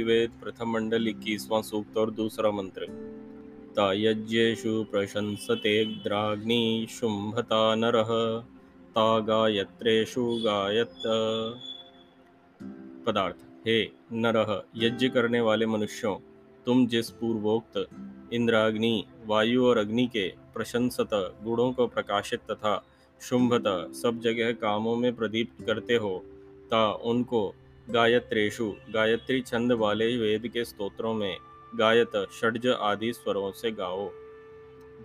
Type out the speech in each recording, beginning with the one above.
ऋग्वेद प्रथम मंडल इक्कीसवां सूक्त और दूसरा मंत्र। तायज्ञेषु प्रशंसतेऽग्राग्नि शुम्भता नरः ता गायत्रेषु गायत। पदार्थ, हे नरह यज्ञ करने वाले मनुष्यों, तुम जिस पूर्वोक्त इंद्राग्नि, वायु और अग्नि के प्रशंसत गुणों को प्रकाशित तथा शुंभत सब जगह कामों में प्रदीप्त करते हो, ता उनको गायत्रेशु गायत्री छंद वाले वेद के स्तोत्रों में गायत, षड्ज आदि स्वरों से गाओ।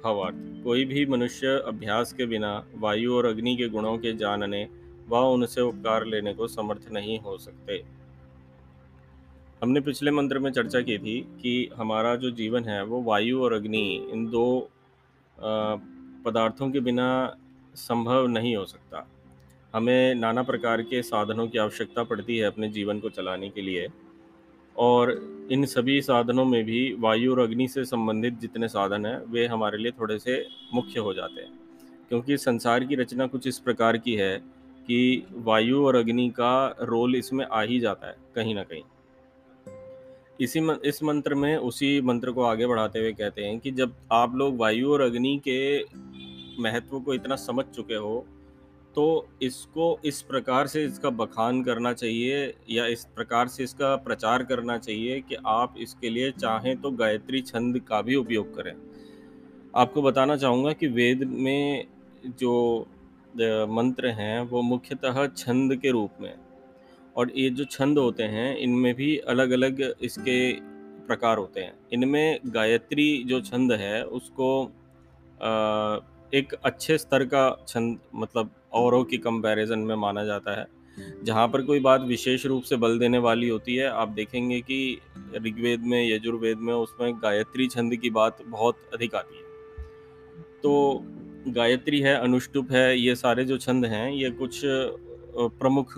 भावार्थ, कोई भी मनुष्य अभ्यास के बिना वायु और अग्नि के गुणों के जानने व उनसे उपकार लेने को समर्थ नहीं हो सकते। हमने पिछले मंत्र में चर्चा की थी कि हमारा जो जीवन है, वो वायु और अग्नि, इन दो पदार्थों के बिना संभव नहीं हो सकता। हमें नाना प्रकार के साधनों की आवश्यकता पड़ती है अपने जीवन को चलाने के लिए। और इन सभी साधनों में भी वायु और अग्नि से संबंधित जितने साधन हैं वे हमारे लिए थोड़े से मुख्य हो जाते हैं। क्योंकि संसार की रचना कुछ इस प्रकार की है कि वायु और अग्नि का रोल इसमें आ ही जाता है कहीं ना कहीं। इसी म, इस मंत्र में उसी मंत्र को आगे बढ़ाते हुए कहते हैं कि जब आप लोग वायु और अग्नि के महत्व को इतना समझ चुके हो तो इसको इस प्रकार से इसका बखान करना चाहिए या इस प्रकार से इसका प्रचार करना चाहिए कि आप इसके लिए चाहें तो गायत्री छंद का भी उपयोग करें। आपको बताना चाहूँगा कि वेद में जो मंत्र हैं वो मुख्यतः छंद के रूप में और ये जो छंद होते हैं, इनमें भी अलग अलग इसके प्रकार होते हैं। इनमें गायत्री जो छंद है, उसको एक अच्छे स्तर का छंद मतलब औरों की कंपैरिजन में माना जाता है। जहाँ पर कोई बात विशेष रूप से बल देने वाली होती है आप देखेंगे कि ऋग्वेद में यजुर्वेद में उसमें गायत्री छंद की बात बहुत अधिक आती है। तो गायत्री है अनुष्टुप है ये सारे जो छंद हैं ये कुछ प्रमुख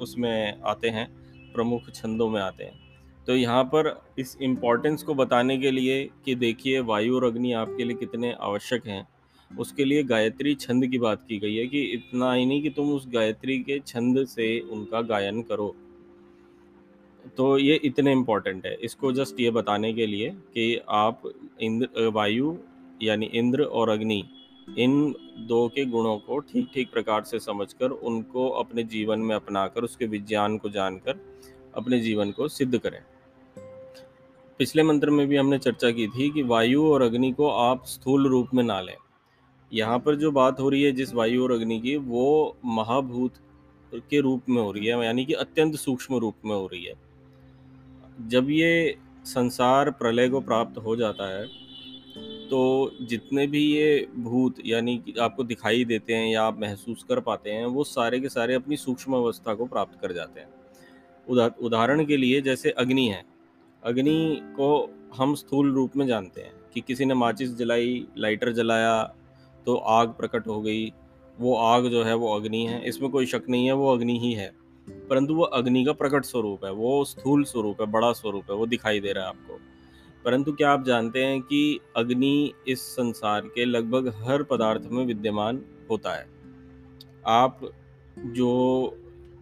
उसमें आते हैं प्रमुख छंदों में आते हैं। तो यहाँ पर इस इम्पोर्टेंस को बताने के लिए कि देखिए वायु और अग्नि आपके लिए कितने आवश्यक हैं। उसके लिए गायत्री छंद की बात की गई है कि इतना ही नहीं कि तुम उस गायत्री के छंद से उनका गायन करो। तो ये इतने इम्पोर्टेंट है। इसको जस्ट ये बताने के लिए कि आप इंद्र वायु यानी इंद्र और अग्नि, इन दो के गुणों को ठीक ठीक प्रकार से समझकर उनको अपने जीवन में अपनाकर, उसके विज्ञान को जानकर, अपने जीवन को सिद्ध करें। पिछले मंत्र में भी हमने चर्चा की थी कि वायु और अग्नि को आप स्थूल रूप में ना लें। यहाँ पर जो बात हो रही है जिस वायु और अग्नि की, वो महाभूत के रूप में हो रही है, यानी कि अत्यंत सूक्ष्म रूप में हो रही है। जब ये संसार प्रलय को प्राप्त हो जाता है तो जितने भी ये भूत, यानी कि आपको दिखाई देते हैं या आप महसूस कर पाते हैं, वो सारे के सारे अपनी सूक्ष्म अवस्था को प्राप्त कर जाते हैं। उदा, उदाहरण के लिए जैसे अग्नि है, अग्नि को हम स्थूल रूप में जानते हैं कि किसी ने माचिस जलाई, लाइटर जलाया तो आग प्रकट हो गई। वो आग जो है, वो अग्नि है। इसमें कोई शक नहीं है, वो अग्नि ही है। परंतु वो अग्नि का प्रकट स्वरूप है, वो स्थूल स्वरूप है, बड़ा स्वरूप है, वो दिखाई दे रहा है आपको। परंतु क्या आप जानते हैं कि अग्नि इस संसार के लगभग हर पदार्थ में विद्यमान होता है? आप जो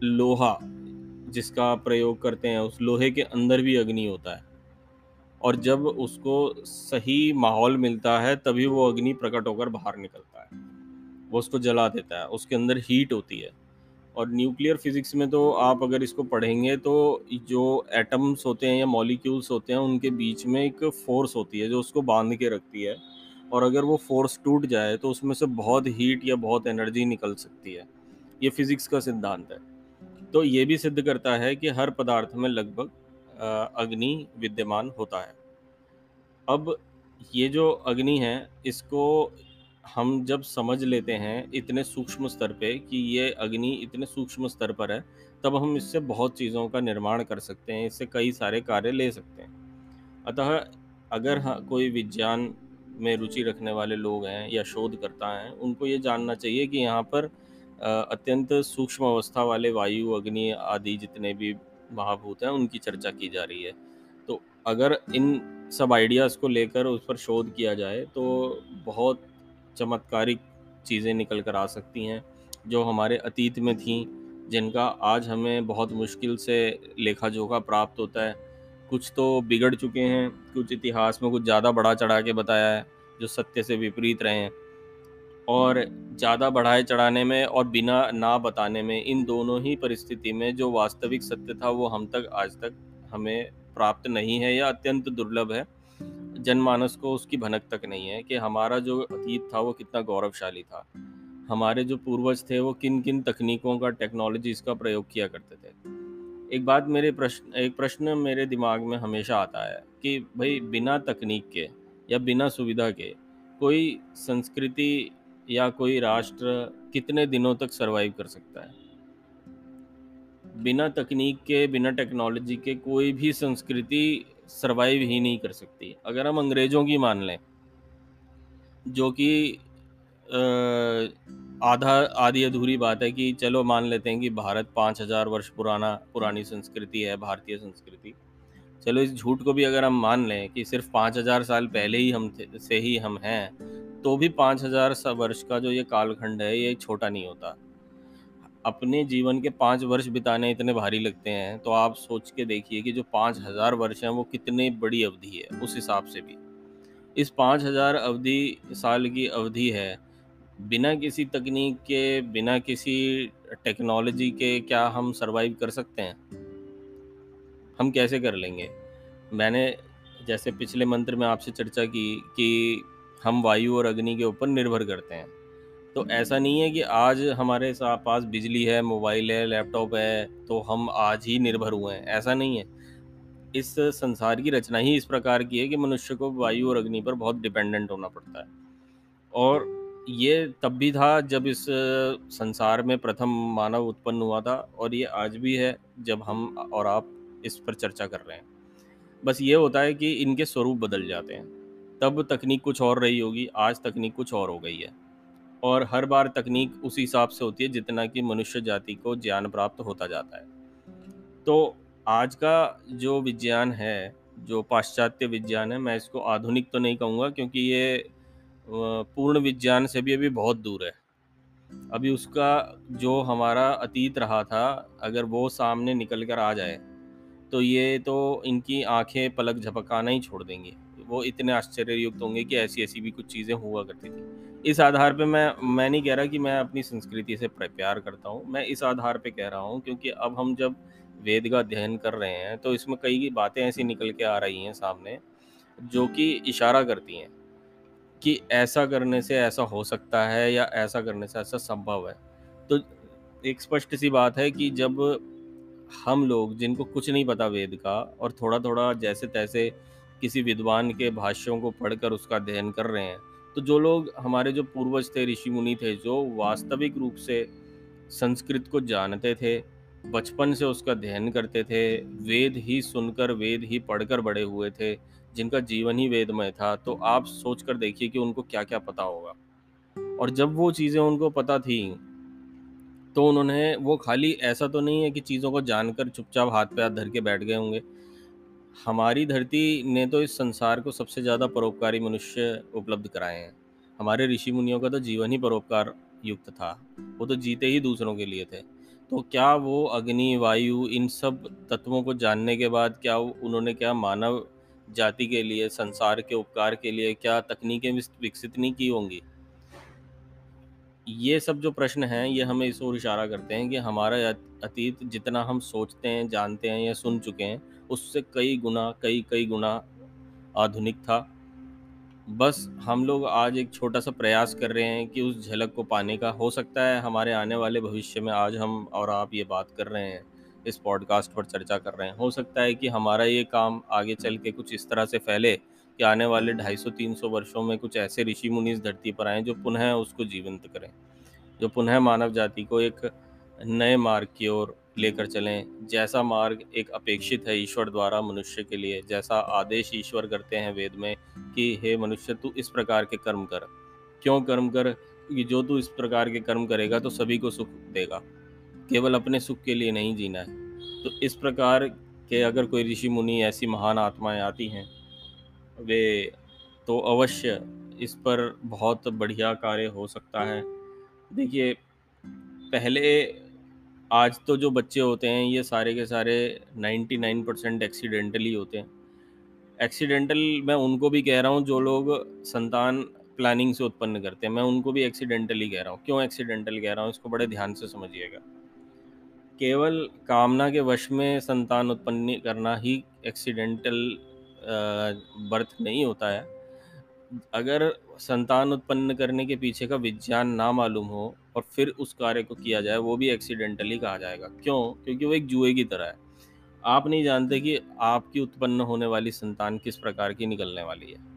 लोहा जिसका प्रयोग करते हैं, उस लोहे के अंदर भी अग्नि होता है। और जब उसको सही माहौल मिलता है, तभी वो अग्नि प्रकट होकर बाहर निकलता है। वो उसको जला देता है, उसके अंदर हीट होती है। और न्यूक्लियर फिजिक्स में तो आप अगर इसको पढ़ेंगे तो जो एटम्स होते हैं या मॉलिक्यूल्स होते हैं, उनके बीच में एक फोर्स होती है जो उसको बाँध के रखती है। और अगर वो फोर्स टूट जाए तो उसमें से बहुत हीट या बहुत एनर्जी निकल सकती है। ये फिज़िक्स का सिद्धांत है। तो ये भी सिद्ध करता है कि हर पदार्थ में लगभग अग्नि विद्यमान होता है। अब ये जो अग्नि है, इसको हम जब समझ लेते हैं इतने सूक्ष्म स्तर पे कि ये अग्नि इतने सूक्ष्म स्तर पर है, तब हम इससे बहुत चीज़ों का निर्माण कर सकते हैं, इससे कई सारे कार्य ले सकते हैं। अतः अगर हाँ कोई विज्ञान में रुचि रखने वाले लोग हैं या शोधकर्ता हैं, उनको ये जानना चाहिए कि यहाँ पर अत्यंत सूक्ष्म अवस्था वाले वायु, अग्नि आदि जितने भी महाभूत हैं, उनकी चर्चा की जा रही है। तो अगर इन सब आइडियाज़ को लेकर उस पर शोध किया जाए तो बहुत चमत्कारिक चीज़ें निकल कर आ सकती हैं, जो हमारे अतीत में थी, जिनका आज हमें बहुत मुश्किल से लेखा जोखा प्राप्त होता है। कुछ तो बिगड़ चुके हैं, कुछ इतिहास में कुछ ज़्यादा बढ़ा चढ़ा के बताया है, जो सत्य से विपरीत रहे हैं। और ज़्यादा बढ़ाए चढ़ाने में और बिना ना बताने में, इन दोनों ही परिस्थिति में जो वास्तविक सत्य था वो हम तक आज तक हमें प्राप्त नहीं है या अत्यंत दुर्लभ है। जनमानस को उसकी भनक तक नहीं है कि हमारा जो अतीत था वो कितना गौरवशाली था। हमारे जो पूर्वज थे वो किन किन तकनीकों का टेक्नोलॉजीज़ का प्रयोग किया करते थे। एक बात मेरे प्रश्न, एक प्रश्न मेरे दिमाग में हमेशा आता है कि भाई बिना तकनीक के या बिना सुविधा के कोई संस्कृति या कोई राष्ट्र कितने दिनों तक सरवाइव कर सकता है? बिना तकनीक के, बिना टेक्नोलॉजी के कोई भी संस्कृति सरवाइव ही नहीं कर सकती। अगर हम अंग्रेज़ों की मान लें, जो कि आधा, आधी अधूरी बात है कि चलो मान लेते हैं कि भारत पाँच हज़ार वर्ष पुराना, पुरानी संस्कृति है, भारतीय संस्कृति। चलो, इस झूठ को भी अगर हम मान लें कि सिर्फ़ पाँच हज़ार साल पहले ही हम से ही हम हैं तो भी पाँच हज़ार वर्ष का जो ये कालखंड है, ये छोटा नहीं होता। अपने जीवन के पाँच वर्ष बिताने इतने भारी लगते हैं तो आप सोच के देखिए कि जो पाँच हज़ार वर्ष हैं, वो कितनी बड़ी अवधि है, उस हिसाब से भी। इस पाँच हज़ार अवधि, साल की अवधि है, बिना किसी तकनीक के, बिना किसी टेक्नोलॉजी के क्या हम सरवाइव कर सकते हैं? हम कैसे कर लेंगे? मैंने जैसे पिछले मंत्र में आपसे चर्चा की कि हम वायु और अग्नि के ऊपर निर्भर करते हैं। तो ऐसा नहीं है कि आज हमारे पास बिजली है मोबाइल है लैपटॉप है तो हम आज ही निर्भर हुए हैं। ऐसा नहीं है। इस संसार की रचना ही इस प्रकार की है कि मनुष्य को वायु और अग्नि पर बहुत डिपेंडेंट होना पड़ता है। और ये तब भी था जब इस संसार में प्रथम मानव उत्पन्न हुआ था और ये आज भी है जब हम और आप इस पर चर्चा कर रहे हैं। बस ये होता है कि इनके स्वरूप बदल जाते हैं। तब तकनीक कुछ और रही होगी, आज तकनीक कुछ और हो गई है। और हर बार तकनीक उसी हिसाब से होती है जितना कि मनुष्य जाति को ज्ञान प्राप्त होता जाता है। तो आज का जो विज्ञान है, जो पाश्चात्य विज्ञान है, मैं इसको आधुनिक तो नहीं कहूँगा क्योंकि ये पूर्ण विज्ञान से भी अभी बहुत दूर है। अभी उसका जो हमारा अतीत रहा था, अगर वो सामने निकल कर आ जाए तो ये तो इनकी आँखें पलक झपकाना ही छोड़ देंगी। वो इतने आश्चर्ययुक्त होंगे कि ऐसी ऐसी भी कुछ चीज़ें हुआ करती थी। इस आधार पे मैं मैं नहीं कह रहा कि मैं अपनी संस्कृति से प्यार करता हूँ। मैं इस आधार पे कह रहा हूँ क्योंकि अब हम जब वेद का अध्ययन कर रहे हैं तो इसमें कई बातें ऐसी निकल के आ रही हैं सामने, जो कि इशारा करती हैं कि ऐसा करने से ऐसा हो सकता है या ऐसा करने से ऐसा संभव है। तो एक स्पष्ट सी बात है कि जब हम लोग, जिनको कुछ नहीं पता वेद का और थोड़ा थोड़ा जैसे तैसे किसी विद्वान के भाष्यों को पढ़कर उसका अध्ययन कर रहे हैं तो जो लोग हमारे जो पूर्वज थे, ऋषि मुनि थे, जो वास्तविक रूप से संस्कृत को जानते थे, बचपन से उसका अध्ययन करते थे, वेद ही सुनकर, वेद ही पढ़कर बड़े हुए थे, जिनका जीवन ही वेदमय था तो आप सोच कर देखिए कि उनको क्या क्या पता होगा। और जब वो चीज़ें उनको पता थी तो उन्होंने, वो खाली ऐसा तो नहीं है कि चीज़ों को जानकर चुपचाप हाथ पे हाथ धर के बैठ गए होंगे। हमारी धरती ने तो इस संसार को सबसे ज़्यादा परोपकारी मनुष्य उपलब्ध कराए हैं। हमारे ऋषि मुनियों का तो जीवन ही परोपकार युक्त था, वो तो जीते ही दूसरों के लिए थे। तो क्या वो अग्नि, वायु, इन सब तत्वों को जानने के बाद क्या उन्होंने क्या मानव जाति के लिए, संसार के उपकार के लिए क्या तकनीकें विकसित नहीं की होंगी? ये सब जो प्रश्न हैं, ये हमें इस ओर इशारा करते हैं कि हमारा अतीत जितना हम सोचते हैं, जानते हैं या सुन चुके हैं, उससे कई गुना, कई कई गुना आधुनिक था। बस हम लोग आज एक छोटा सा प्रयास कर रहे हैं कि उस झलक को पाने का हो सकता है, हमारे आने वाले भविष्य में आज हम और आप ये बात कर रहे हैं, इस पॉडकास्ट पर चर्चा कर रहे हैं। हो सकता है कि हमारा ये काम आगे चल के कुछ इस तरह से फैले कि आने वाले 250-300 वर्षों में कुछ ऐसे ऋषि मुनि इस धरती पर आएँ जो पुनः उसको जीवंत करें, जो पुनः मानव जाति को एक नए मार्ग की ओर लेकर चलें। जैसा मार्ग एक अपेक्षित है ईश्वर द्वारा मनुष्य के लिए, जैसा आदेश ईश्वर करते हैं वेद में कि, हे मनुष्य, तू इस प्रकार के कर्म कर। क्यों कर्म कर? क्योंकि जो तू इस प्रकार के कर्म करेगा तो सभी को सुख देगा। केवल अपने सुख के लिए नहीं जीना है। तो इस प्रकार के अगर कोई ऋषि मुनि ऐसी महान आत्माएँ आती हैं वे तो अवश्य इस पर बहुत बढ़िया कार्य हो सकता है। देखिए, पहले आज तो जो बच्चे होते हैं, ये सारे के सारे 99 परसेंट एक्सीडेंटली होते हैं। एक्सीडेंटल मैं उनको भी कह रहा हूँ, जो लोग संतान प्लानिंग से उत्पन्न करते हैं, मैं उनको भी एक्सीडेंटली कह रहा हूँ। क्यों एक्सीडेंटल कह रहा हूँ? इसको बड़े ध्यान से समझिएगा। केवल कामना के वश में संतान उत्पन्न करना ही एक्सीडेंटल बर्थ नहीं होता है। अगर संतान उत्पन्न करने के पीछे का विज्ञान ना मालूम हो और फिर उस कार्य को किया जाए, वो भी एक्सीडेंटली कहा जाएगा। क्यों? क्योंकि वो एक जुए की तरह है। आप नहीं जानते कि आपकी उत्पन्न होने वाली संतान किस प्रकार की निकलने वाली है।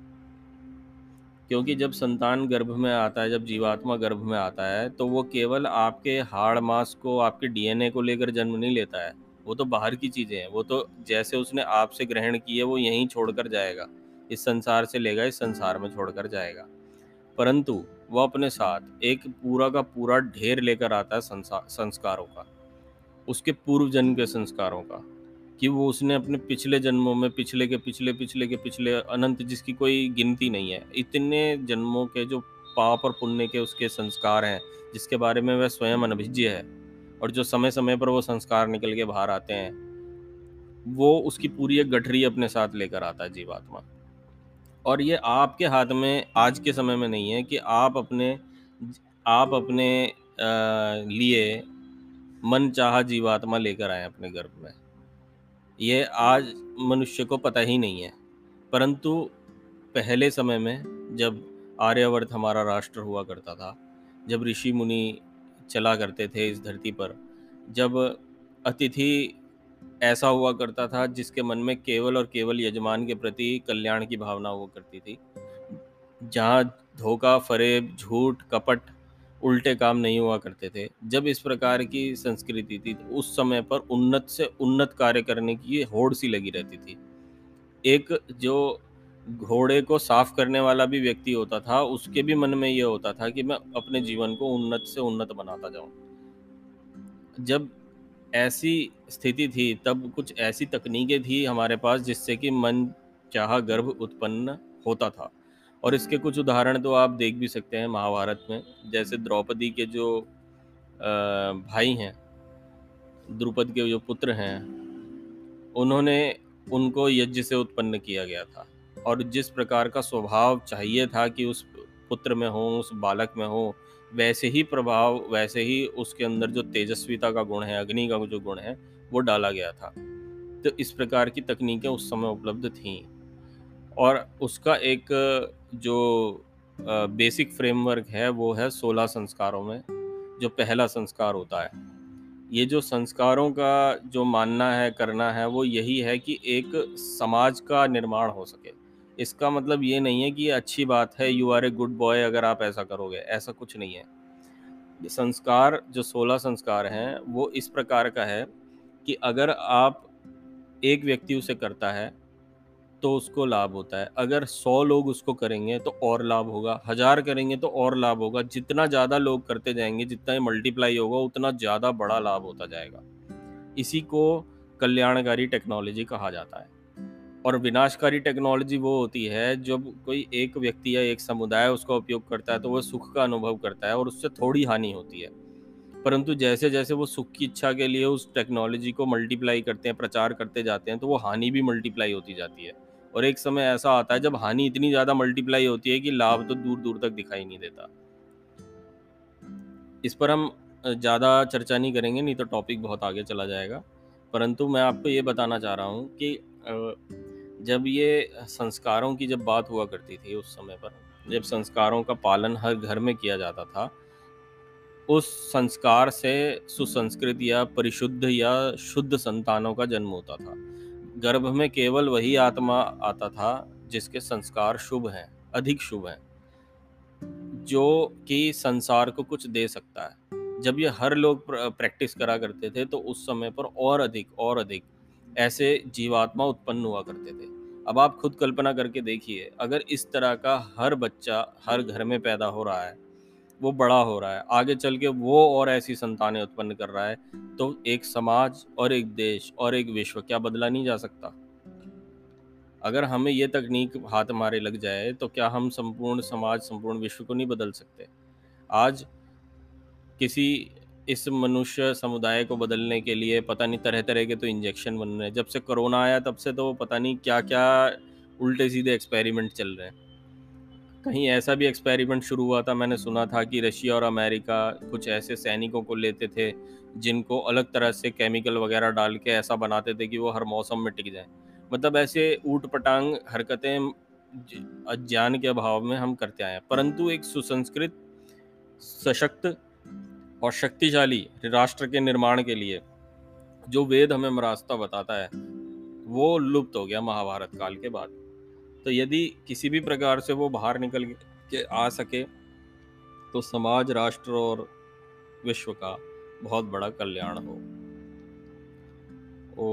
क्योंकि जब संतान गर्भ में आता है, जब जीवात्मा गर्भ में आता है तो वो केवल आपके हाड़ मास को, आपके डीएनए को लेकर जन्म नहीं लेता है। वो तो बाहर की चीज़ें हैं, वो तो जैसे उसने आपसे ग्रहण की है, वो यहीं छोड़कर जाएगा। इस संसार से लेगा, इस संसार में छोड़कर जाएगा। परंतु वह अपने साथ एक पूरा का पूरा ढेर लेकर आता है संस्कारों का, उसके पूर्व जन्म के संस्कारों का, कि वो उसने अपने पिछले जन्मों में, पिछले के पिछले पिछले के पिछले अनंत जिसकी कोई गिनती नहीं है, इतने जन्मों के जो पाप और पुण्य के उसके संस्कार हैं, जिसके बारे में वह स्वयं अनभिज्य है और जो समय समय पर वो संस्कार निकल के बाहर आते हैं, वो उसकी पूरी एक गठरी अपने साथ लेकर आता है जीवात्मा। और ये आपके हाथ में आज के समय में नहीं है कि आप अपने आप अपने लिए मन चाह जीवात्मा लेकर आए अपने गर्भ में। ये आज मनुष्य को पता ही नहीं है। परंतु पहले समय में जब आर्यवर्त हमारा राष्ट्र हुआ करता था, जब ऋषि मुनि चला करते थे इस धरती पर। जब अतिथि ऐसा हुआ करता था, जिसके मन में केवल और केवल यजमान के प्रति कल्याण की भावना हुआ करती थी, जहाँ धोखा, फरेब, झूठ, कपट, उल्टे काम नहीं हुआ करते थे, जब इस प्रकार की संस्कृति थी तो उस समय पर उन्नत से उन्नत कार्य करने की होड़ सी लगी रहती थी। एक जो घोड़े को साफ़ करने वाला भी व्यक्ति होता था, उसके भी मन में ये होता था कि मैं अपने जीवन को उन्नत से उन्नत बनाता जाऊँ। जब ऐसी स्थिति थी, तब कुछ ऐसी तकनीकें थी हमारे पास जिससे कि मन चाह गर्भ उत्पन्न होता था। और इसके कुछ उदाहरण तो आप देख भी सकते हैं महाभारत में, जैसे द्रौपदी के जो भाई हैं, द्रुपद के जो पुत्र हैं, उन्होंने उनको यज्ञ से उत्पन्न किया गया था। और जिस प्रकार का स्वभाव चाहिए था कि उस पुत्र में हो, उस बालक में हो, वैसे ही प्रभाव, वैसे ही उसके अंदर जो तेजस्विता का गुण है, अग्नि का जो गुण है, वो डाला गया था। तो इस प्रकार की तकनीकें उस समय उपलब्ध थीं। और उसका एक जो बेसिक फ्रेमवर्क है, वो है सोलह संस्कारों में, जो पहला संस्कार होता है। ये जो संस्कारों का जो मानना है, करना है, वो यही है कि एक समाज का निर्माण हो सके। इसका मतलब ये नहीं है कि अच्छी बात है you are a good boy अगर आप ऐसा करोगे, ऐसा कुछ नहीं है। संस्कार, जो सोलह संस्कार हैं, वो इस प्रकार का है कि अगर आप एक व्यक्ति उसे करता है तो उसको लाभ होता है। अगर सौ लोग उसको करेंगे तो और लाभ होगा। हज़ार करेंगे तो और लाभ होगा। जितना ज़्यादा लोग करते जाएँगे, जितना ही मल्टीप्लाई होगा, उतना ज़्यादा बड़ा लाभ होता जाएगा। इसी को कल्याणकारी टेक्नोलॉजी कहा जाता है। और विनाशकारी टेक्नोलॉजी वो होती है, जब कोई एक व्यक्ति या एक समुदाय उसका उपयोग करता है तो वह सुख का अनुभव करता है और उससे थोड़ी हानि होती है। परंतु जैसे जैसे वो सुख की इच्छा के लिए उस टेक्नोलॉजी को मल्टीप्लाई करते हैं, प्रचार करते जाते हैं तो वो हानि भी मल्टीप्लाई होती जाती है। और एक समय ऐसा आता है जब हानि इतनी ज़्यादा मल्टीप्लाई होती है कि लाभ तो दूर दूर तक दिखाई नहीं देता। इस पर हम ज़्यादा चर्चा नहीं करेंगे, नहीं तो टॉपिक बहुत आगे चला जाएगा। परंतु मैं आपको ये बताना चाह रहा हूँ कि जब ये संस्कारों की जब बात हुआ करती थी उस समय पर, जब संस्कारों का पालन हर घर में किया जाता था, उस संस्कार से सुसंस्कृत या परिशुद्ध या शुद्ध संतानों का जन्म होता था। गर्भ में केवल वही आत्मा आता था जिसके संस्कार शुभ हैं, अधिक शुभ हैं, जो कि संसार को कुछ दे सकता है। जब ये हर लोग प्रैक्टिस करा करते थे तो उस समय पर और अधिक और अधिक ऐसे जीवात्मा उत्पन्न हुआ करते थे। अब आप खुद कल्पना करके देखिए, अगर इस तरह का हर बच्चा हर घर में पैदा हो रहा है, वो बड़ा हो रहा है, आगे चल के वो और ऐसी संतानें उत्पन्न कर रहा है तो एक समाज और एक देश और एक विश्व क्या बदला नहीं जा सकता? अगर हमें ये तकनीक हाथ हमारे लग जाए तो क्या हम संपूर्ण समाज, संपूर्ण विश्व को नहीं बदल सकते? आज किसी इस मनुष्य समुदाय को बदलने के लिए पता नहीं तरह-तरह के तो इंजेक्शन बन रहे हैं। जब से कोरोना आया, तब से तो पता नहीं क्या-क्या उल्टे-सीधे एक्सपेरिमेंट चल रहे हैं। कहीं ऐसा भी एक्सपेरिमेंट शुरू हुआ था, मैंने सुना था कि रशिया और अमेरिका कुछ ऐसे सैनिकों को लेते थे, जिनको अलग तरह से केमिकल वगैरह डाल के ऐसा बनाते थे कि वो हर मौसम में टिक जाए मतलब ऐसे ऊट पटांग हरकतें अज्ञान के अभाव में हम करते आए हैं परंतु एक सुसंस्कृत, सशक्त और शक्तिशाली राष्ट्र के निर्माण के लिए जो वेद हमें रास्ता बताता है, वो लुप्त हो गया महाभारत काल के बाद। तो यदि किसी भी प्रकार से वो बाहर निकल के आ सके तो समाज, राष्ट्र और विश्व का बहुत बड़ा कल्याण हो। ओ